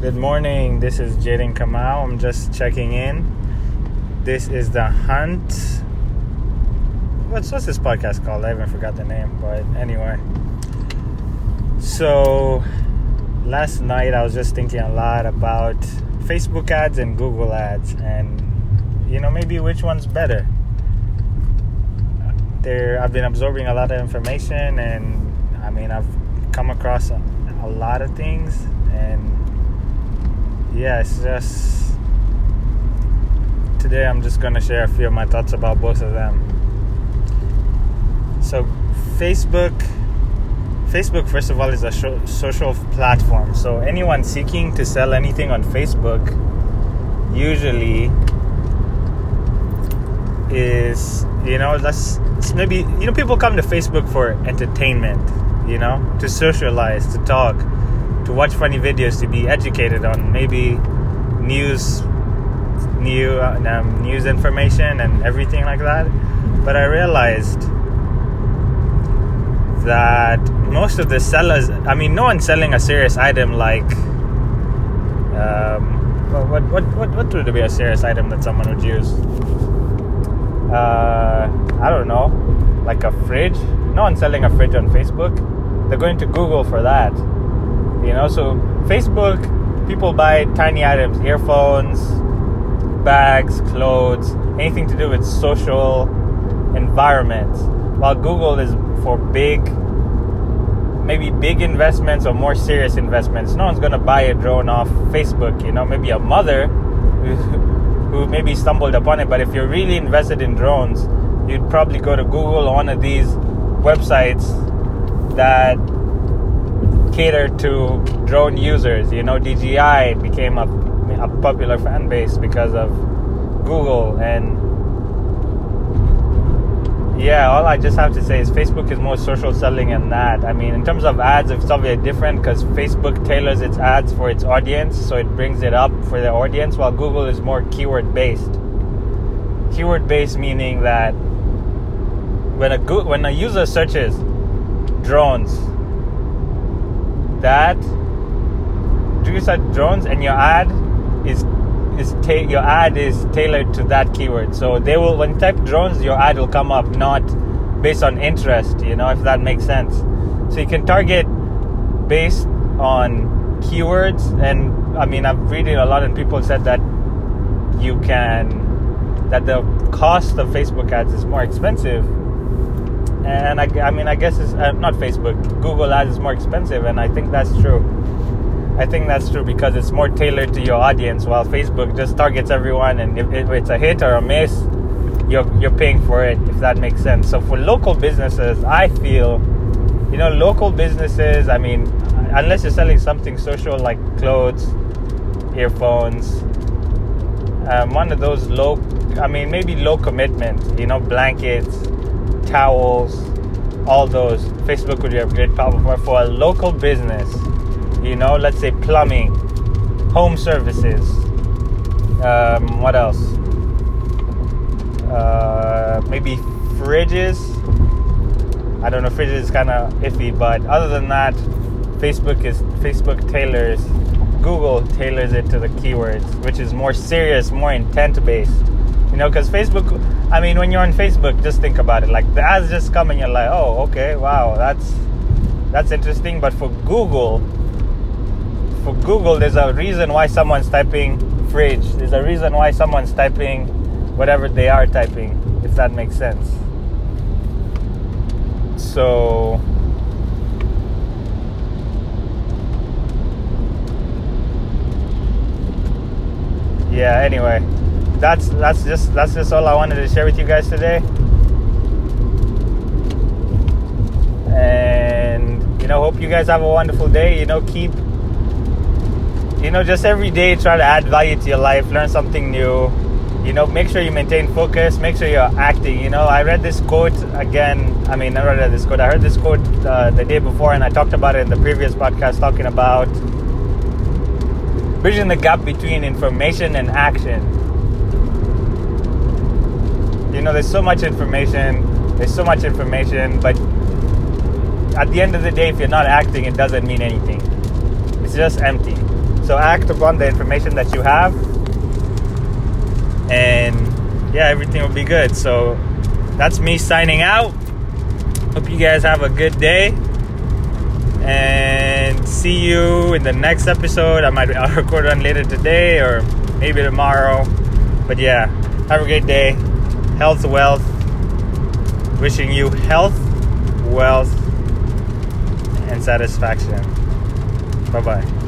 Good morning. This is Jaden Kamau. I'm just checking in. This is the Hunt. What's what's this podcast called? I even forgot the name, but anyway. So last night I was just thinking a lot about Facebook ads and Google ads, and you know maybe which one's better. There, I've been absorbing a lot of information, and I mean I've come across a, a lot of things, and yeah, it's just today I'm just gonna share a few of my thoughts about both of them. So, Facebook, Facebook first of all is a sh- social platform. So anyone seeking to sell anything on Facebook usually is you know that's maybe you know people come to Facebook for entertainment, you know, to socialize, to talk to watch funny videos, to be educated on maybe news, new uh, um, news information and everything like that. But I realized that most of the sellers, I mean, no one's selling a serious item like. Um, what, what, what, what would be a serious item that someone would use? Uh, I don't know, like a fridge. No one's selling a fridge on Facebook. They're going to Google for that. You know, so Facebook, people buy tiny items, earphones, bags, clothes, anything to do with social environment. While Google is for big, maybe big investments or more serious investments. No one's gonna buy a drone off Facebook. You know, maybe a mother who maybe stumbled upon it. But if you're really invested in drones, you'd probably go to Google or one of these websites that cater to drone users. You know, DJI became a, a popular fan base because of Google and yeah, all I just have to say is Facebook is more social selling than that. I mean, in terms of ads, it's obviously different because Facebook tailors its ads for its audience, so it brings it up for the audience, while Google is more keyword based. Keyword based meaning that when a go- when a user searches drones, that do you search drones and your ad is is ta- your ad is tailored to that keyword. So they will when type drones, your ad will come up not based on interest. You know if that makes sense. So you can target based on keywords, and I mean I'm reading a lot, and people said that you can that the cost of Facebook ads is more expensive. And I, I mean, I guess it's uh, not Facebook. Google ads is more expensive, and I think that's true. I think that's true because it's more tailored to your audience, while Facebook just targets everyone, and if, if it's a hit or a miss, you're you're paying for it. If that makes sense. So for local businesses, I feel, you know, local businesses. I mean, unless you're selling something social like clothes, earphones, um, one of those low. I mean, maybe low commitment. You know, blankets, towels, all those. Facebook would be a great platform for a local business. You know let's say plumbing home services um, what else? Uh, maybe fridges. I don't know fridges is kind of iffy but other than that facebook is facebook tailors google tailors it to the keywords which is more serious more intent based you know because facebook i mean when you're on facebook just think about it like the ads just come and you're like oh okay wow that's that's interesting but for google for Google, there's a reason why someone's typing fridge. There's a reason why someone's typing whatever they are typing, if that makes sense. So, yeah. Anyway, that's that's just that's just all I wanted to share with you guys today. And you know, hope you guys have a wonderful day. You know, keep you know, just every day try to add value to your life, learn something new. You know, make sure you maintain focus, make sure you're acting. You know, I read this quote again. I mean, I read this quote. I heard this quote uh, the day before, and I talked about it in the previous podcast, talking about bridging the gap between information and action. You know, there's so much information, there's so much information, but at the end of the day, if you're not acting, it doesn't mean anything. It's just empty. So act upon the information that you have, and yeah, everything will be good. So that's me signing out. Hope you guys have a good day. And see you in the next episode. I might I'll record one later today or maybe tomorrow. But yeah, have a great day. Health, wealth. Wishing you health, wealth, and satisfaction. Bye bye.